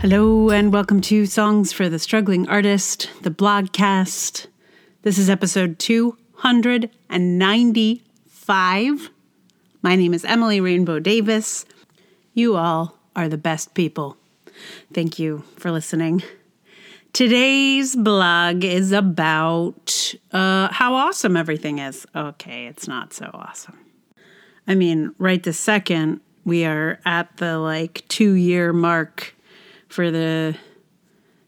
Hello, and welcome to Songs for the Struggling Artist, the blogcast. This is episode 295. My name is Emily Rainbow Davis. You all are the best people. Thank you for listening. Today's blog is about uh, how awesome everything is. Okay, it's not so awesome. I mean, right this second, we are at the like two year mark for the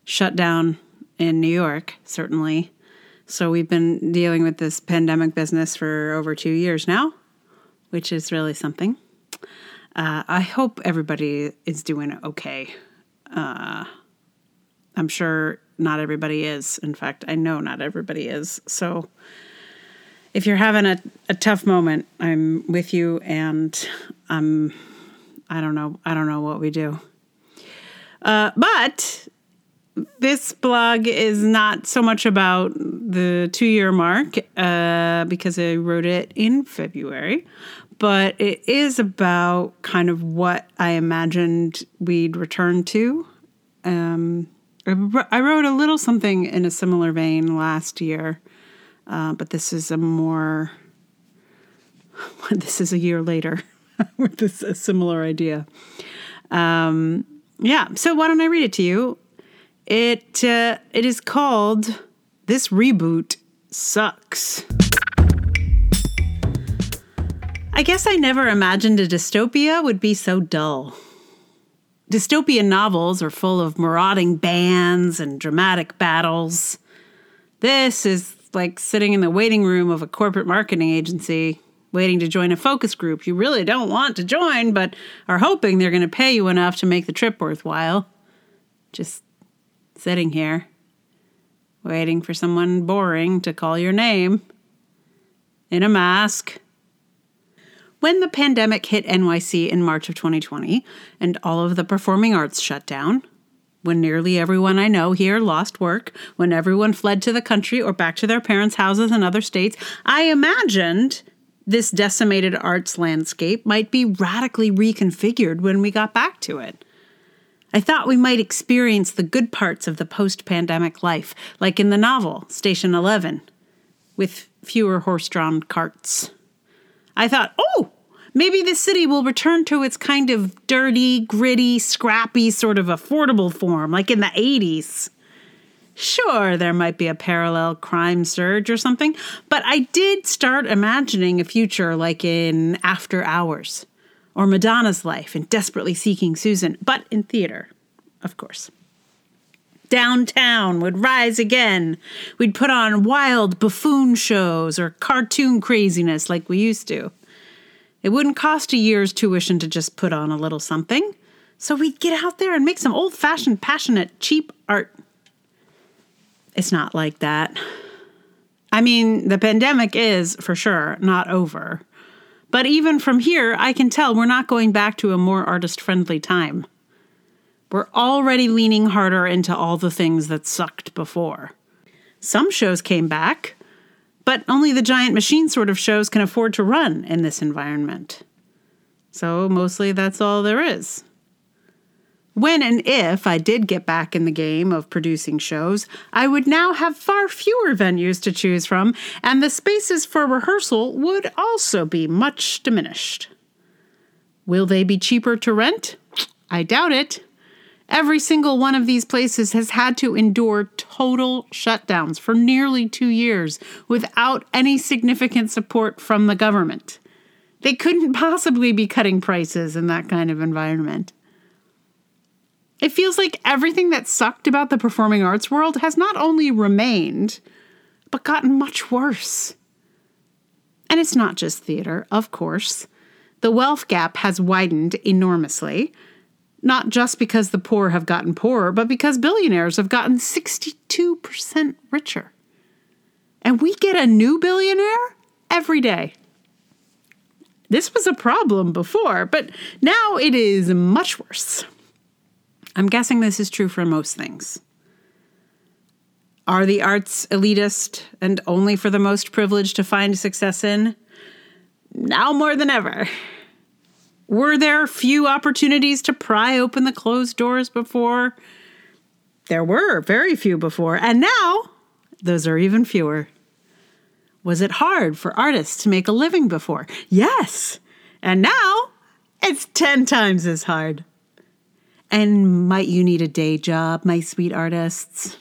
shutdown in New York, certainly. So we've been dealing with this pandemic business for over two years now, which is really something. Uh, I hope everybody is doing okay. Uh, I'm sure not everybody is. In fact, I know not everybody is. So if you're having a, a tough moment, I'm with you and I'm I don't know I don't know what we do. Uh, but this blog is not so much about the two year mark uh, because I wrote it in February, but it is about kind of what I imagined we'd return to. Um, I wrote a little something in a similar vein last year, uh, but this is a more. This is a year later with this a similar idea. Um, yeah, so why don't I read it to you? It uh, it is called "This Reboot Sucks." I guess I never imagined a dystopia would be so dull. Dystopian novels are full of marauding bands and dramatic battles. This is like sitting in the waiting room of a corporate marketing agency, waiting to join a focus group you really don't want to join, but are hoping they're going to pay you enough to make the trip worthwhile. Just sitting here, waiting for someone boring to call your name in a mask. When the pandemic hit NYC in March of 2020 and all of the performing arts shut down, when nearly everyone I know here lost work, when everyone fled to the country or back to their parents' houses in other states, I imagined this decimated arts landscape might be radically reconfigured when we got back to it. I thought we might experience the good parts of the post pandemic life, like in the novel Station 11, with fewer horse drawn carts. I thought, oh, maybe the city will return to its kind of dirty, gritty, scrappy, sort of affordable form, like in the 80s. Sure, there might be a parallel crime surge or something, but I did start imagining a future like in After Hours or Madonna's life in Desperately Seeking Susan, but in theater, of course. Downtown would rise again. We'd put on wild buffoon shows or cartoon craziness like we used to. It wouldn't cost a year's tuition to just put on a little something. So we'd get out there and make some old fashioned, passionate, cheap art. It's not like that. I mean, the pandemic is, for sure, not over. But even from here, I can tell we're not going back to a more artist friendly time. We're already leaning harder into all the things that sucked before. Some shows came back, but only the giant machine sort of shows can afford to run in this environment. So mostly that's all there is. When and if I did get back in the game of producing shows, I would now have far fewer venues to choose from, and the spaces for rehearsal would also be much diminished. Will they be cheaper to rent? I doubt it. Every single one of these places has had to endure total shutdowns for nearly two years without any significant support from the government. They couldn't possibly be cutting prices in that kind of environment. It feels like everything that sucked about the performing arts world has not only remained, but gotten much worse. And it's not just theater, of course. The wealth gap has widened enormously not just because the poor have gotten poorer, but because billionaires have gotten 62% richer. And we get a new billionaire every day. This was a problem before, but now it is much worse. I'm guessing this is true for most things. Are the arts elitist and only for the most privileged to find success in? Now more than ever. Were there few opportunities to pry open the closed doors before? There were very few before, and now those are even fewer. Was it hard for artists to make a living before? Yes. And now it's 10 times as hard. And might you need a day job, my sweet artists?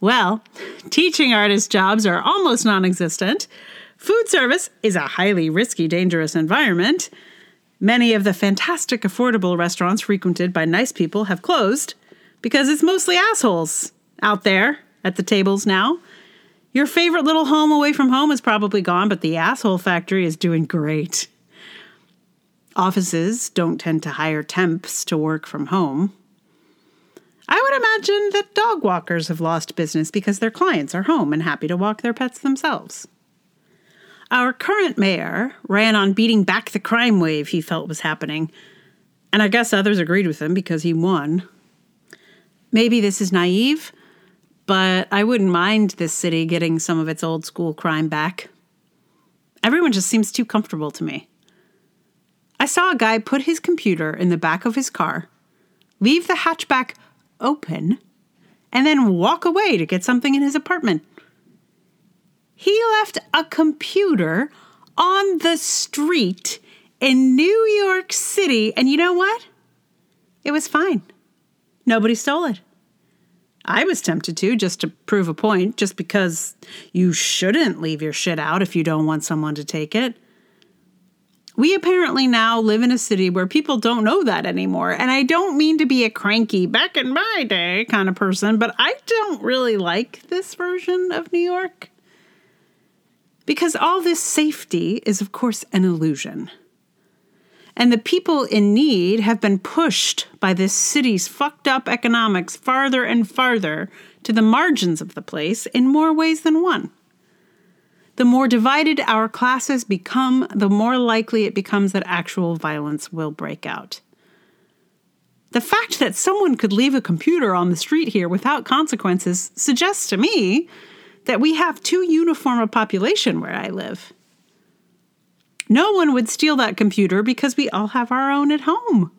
Well, teaching artist jobs are almost non existent. Food service is a highly risky, dangerous environment. Many of the fantastic, affordable restaurants frequented by nice people have closed because it's mostly assholes out there at the tables now. Your favorite little home away from home is probably gone, but the asshole factory is doing great. Offices don't tend to hire temps to work from home. I would imagine that dog walkers have lost business because their clients are home and happy to walk their pets themselves. Our current mayor ran on beating back the crime wave he felt was happening, and I guess others agreed with him because he won. Maybe this is naive, but I wouldn't mind this city getting some of its old school crime back. Everyone just seems too comfortable to me. I saw a guy put his computer in the back of his car, leave the hatchback open, and then walk away to get something in his apartment. He left a computer on the street in New York City, and you know what? It was fine. Nobody stole it. I was tempted to just to prove a point, just because you shouldn't leave your shit out if you don't want someone to take it. We apparently now live in a city where people don't know that anymore. And I don't mean to be a cranky back in my day kind of person, but I don't really like this version of New York. Because all this safety is, of course, an illusion. And the people in need have been pushed by this city's fucked up economics farther and farther to the margins of the place in more ways than one. The more divided our classes become, the more likely it becomes that actual violence will break out. The fact that someone could leave a computer on the street here without consequences suggests to me that we have too uniform a population where I live. No one would steal that computer because we all have our own at home,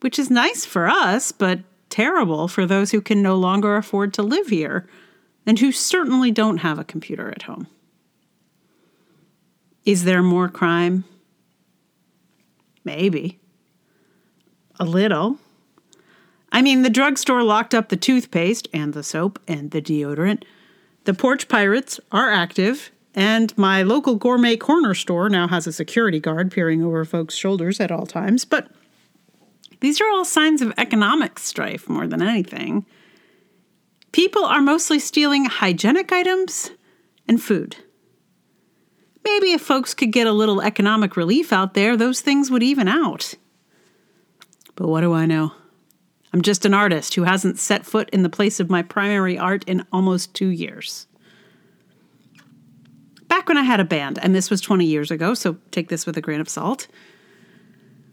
which is nice for us, but terrible for those who can no longer afford to live here and who certainly don't have a computer at home. Is there more crime? Maybe. A little. I mean, the drugstore locked up the toothpaste and the soap and the deodorant. The porch pirates are active, and my local gourmet corner store now has a security guard peering over folks' shoulders at all times. But these are all signs of economic strife more than anything. People are mostly stealing hygienic items and food. Maybe if folks could get a little economic relief out there, those things would even out. But what do I know? I'm just an artist who hasn't set foot in the place of my primary art in almost two years. Back when I had a band, and this was 20 years ago, so take this with a grain of salt,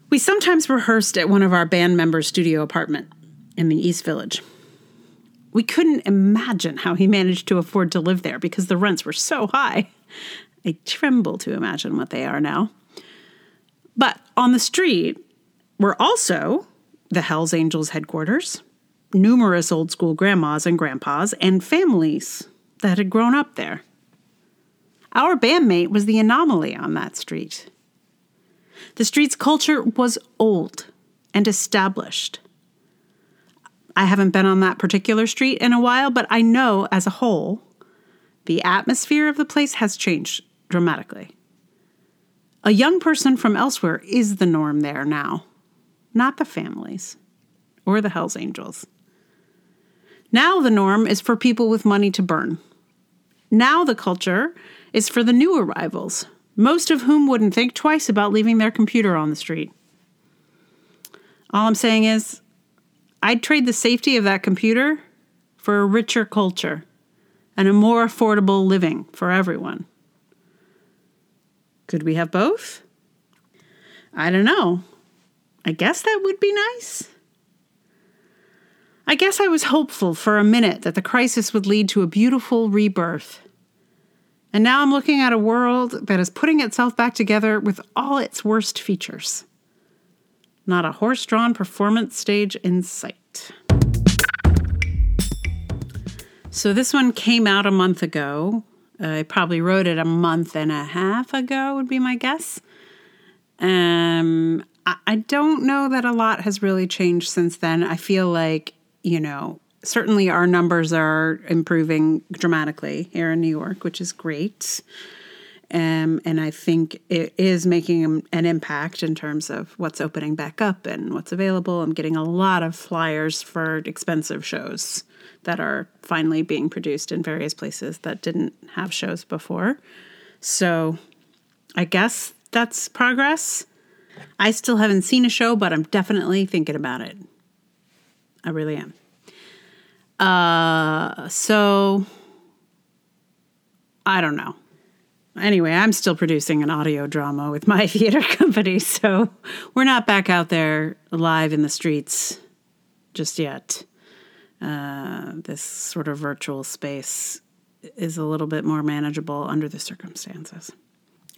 we sometimes rehearsed at one of our band members' studio apartment in the East Village. We couldn't imagine how he managed to afford to live there because the rents were so high. I tremble to imagine what they are now. But on the street were also the Hells Angels headquarters, numerous old school grandmas and grandpas, and families that had grown up there. Our bandmate was the anomaly on that street. The street's culture was old and established. I haven't been on that particular street in a while, but I know as a whole, the atmosphere of the place has changed dramatically. A young person from elsewhere is the norm there now, not the families or the Hells Angels. Now the norm is for people with money to burn. Now the culture is for the new arrivals, most of whom wouldn't think twice about leaving their computer on the street. All I'm saying is, I'd trade the safety of that computer for a richer culture and a more affordable living for everyone. Could we have both? I don't know. I guess that would be nice. I guess I was hopeful for a minute that the crisis would lead to a beautiful rebirth. And now I'm looking at a world that is putting itself back together with all its worst features. Not a horse drawn performance stage in sight. So this one came out a month ago. I probably wrote it a month and a half ago, would be my guess. Um, I, I don't know that a lot has really changed since then. I feel like, you know, certainly our numbers are improving dramatically here in New York, which is great. Um, and I think it is making an impact in terms of what's opening back up and what's available. I'm getting a lot of flyers for expensive shows that are finally being produced in various places that didn't have shows before. So I guess that's progress. I still haven't seen a show, but I'm definitely thinking about it. I really am. Uh, so I don't know. Anyway, I'm still producing an audio drama with my theater company, so we're not back out there live in the streets just yet. Uh, this sort of virtual space is a little bit more manageable under the circumstances.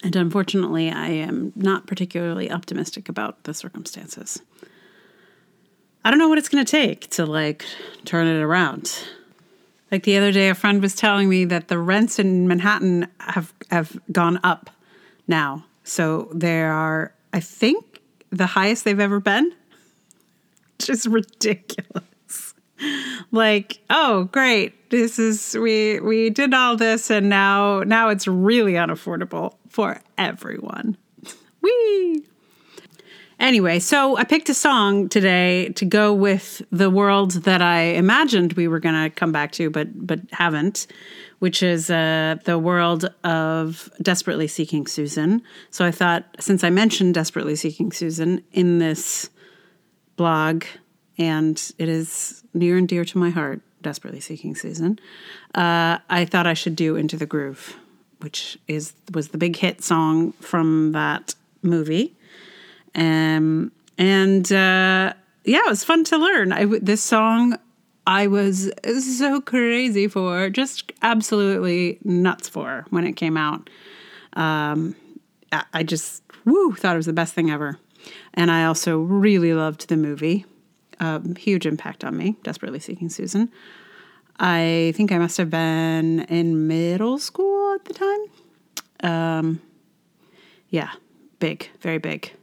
And unfortunately, I am not particularly optimistic about the circumstances. I don't know what it's going to take to like turn it around. Like the other day, a friend was telling me that the rents in Manhattan have have gone up now. So they are, I think, the highest they've ever been. Just ridiculous. Like, oh, great! This is we we did all this, and now now it's really unaffordable for everyone. Whee! Anyway, so I picked a song today to go with the world that I imagined we were going to come back to, but but haven't, which is uh, the world of Desperately Seeking Susan. So I thought, since I mentioned Desperately Seeking Susan in this blog, and it is near and dear to my heart, Desperately Seeking Susan, uh, I thought I should do Into the Groove, which is was the big hit song from that movie. Um, and uh, yeah, it was fun to learn. I, this song I was so crazy for, just absolutely nuts for when it came out. Um, I just woo thought it was the best thing ever, and I also really loved the movie. Um, huge impact on me. Desperately seeking Susan. I think I must have been in middle school at the time. Um, yeah, big, very big.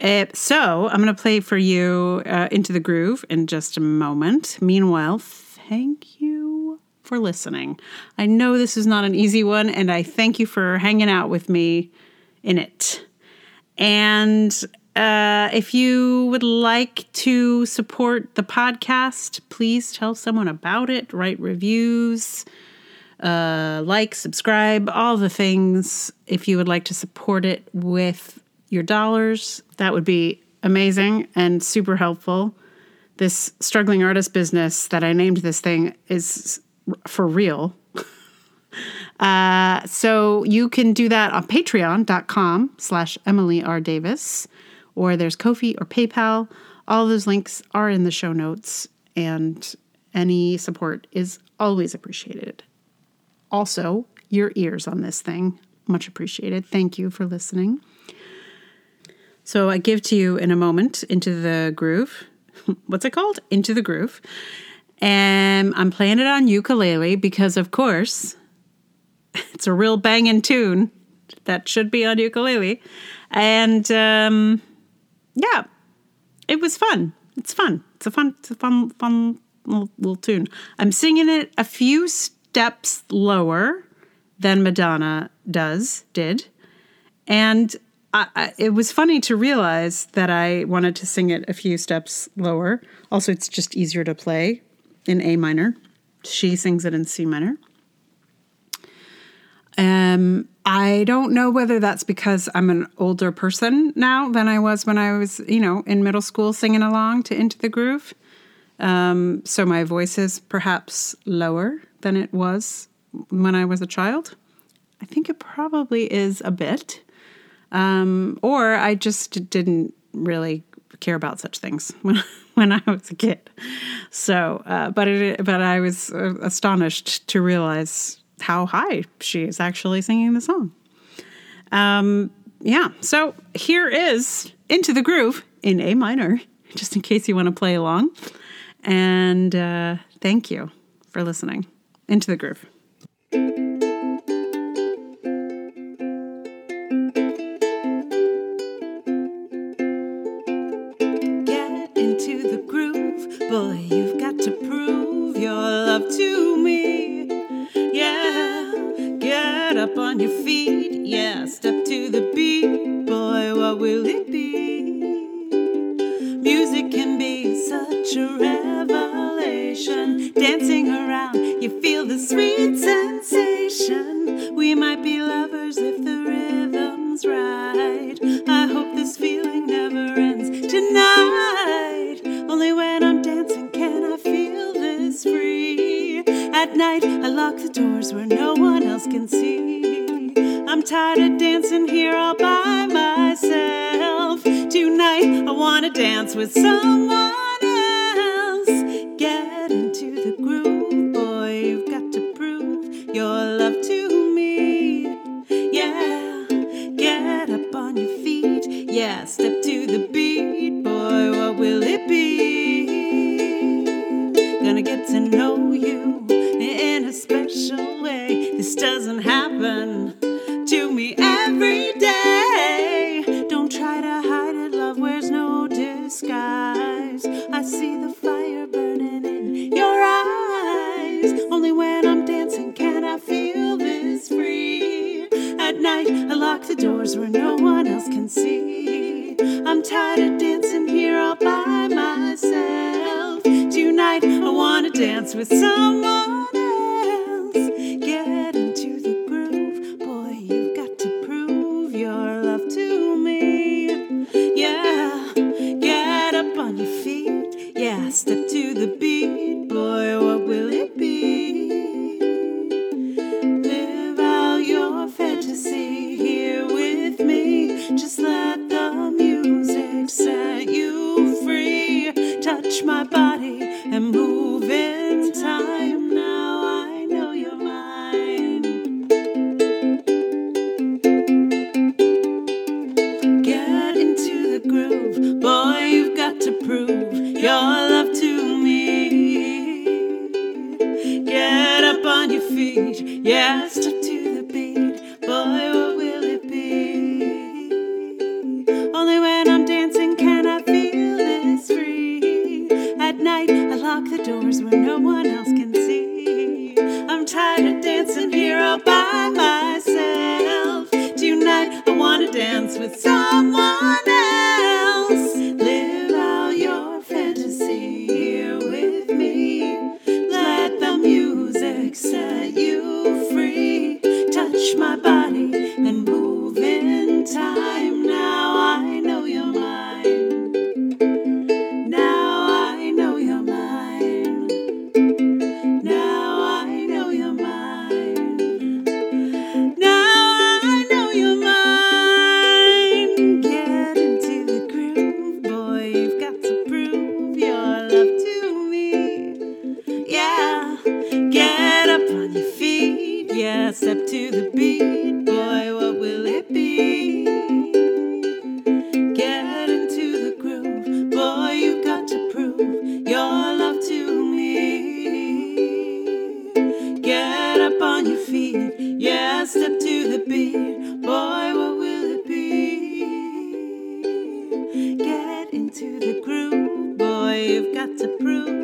Uh, so I'm going to play for you uh, Into the Groove in just a moment. Meanwhile, thank you for listening. I know this is not an easy one, and I thank you for hanging out with me in it. And uh, if you would like to support the podcast, please tell someone about it, write reviews, uh, like, subscribe, all the things. If you would like to support it with your dollars. That would be amazing and super helpful. This struggling artist business that I named this thing is for real. uh, so you can do that on patreon.com slash Emily R. Davis, or there's Ko-fi or PayPal. All those links are in the show notes, and any support is always appreciated. Also, your ears on this thing, much appreciated. Thank you for listening. So I give to you in a moment into the groove. What's it called? Into the groove. And I'm playing it on ukulele because, of course, it's a real banging tune that should be on ukulele. And um, yeah, it was fun. It's fun. It's a fun, it's a fun, fun little, little tune. I'm singing it a few steps lower than Madonna does, did. And I, it was funny to realize that I wanted to sing it a few steps lower. Also, it's just easier to play in A minor. She sings it in C minor. Um, I don't know whether that's because I'm an older person now than I was when I was, you know, in middle school singing along to Into the Groove. Um, so my voice is perhaps lower than it was when I was a child. I think it probably is a bit. Um, or I just didn't really care about such things when when I was a kid. So, uh, but it, but I was uh, astonished to realize how high she is actually singing the song. Um, yeah. So here is Into the Groove in A minor, just in case you want to play along. And uh, thank you for listening. Into the Groove. love to me. Yeah, get up on your feet. Yeah, step to the beat. Boy, what will it by myself. Tonight I wanna dance with someone. breeze. Only when I'm dancing can I feel this free. At night, I lock the doors where no one else can see. I'm tired of dancing here all by myself. Tonight, I wanna dance with someone. just at night. I lock the doors where no one else can see. I'm tired of dancing here all by you've got to prove.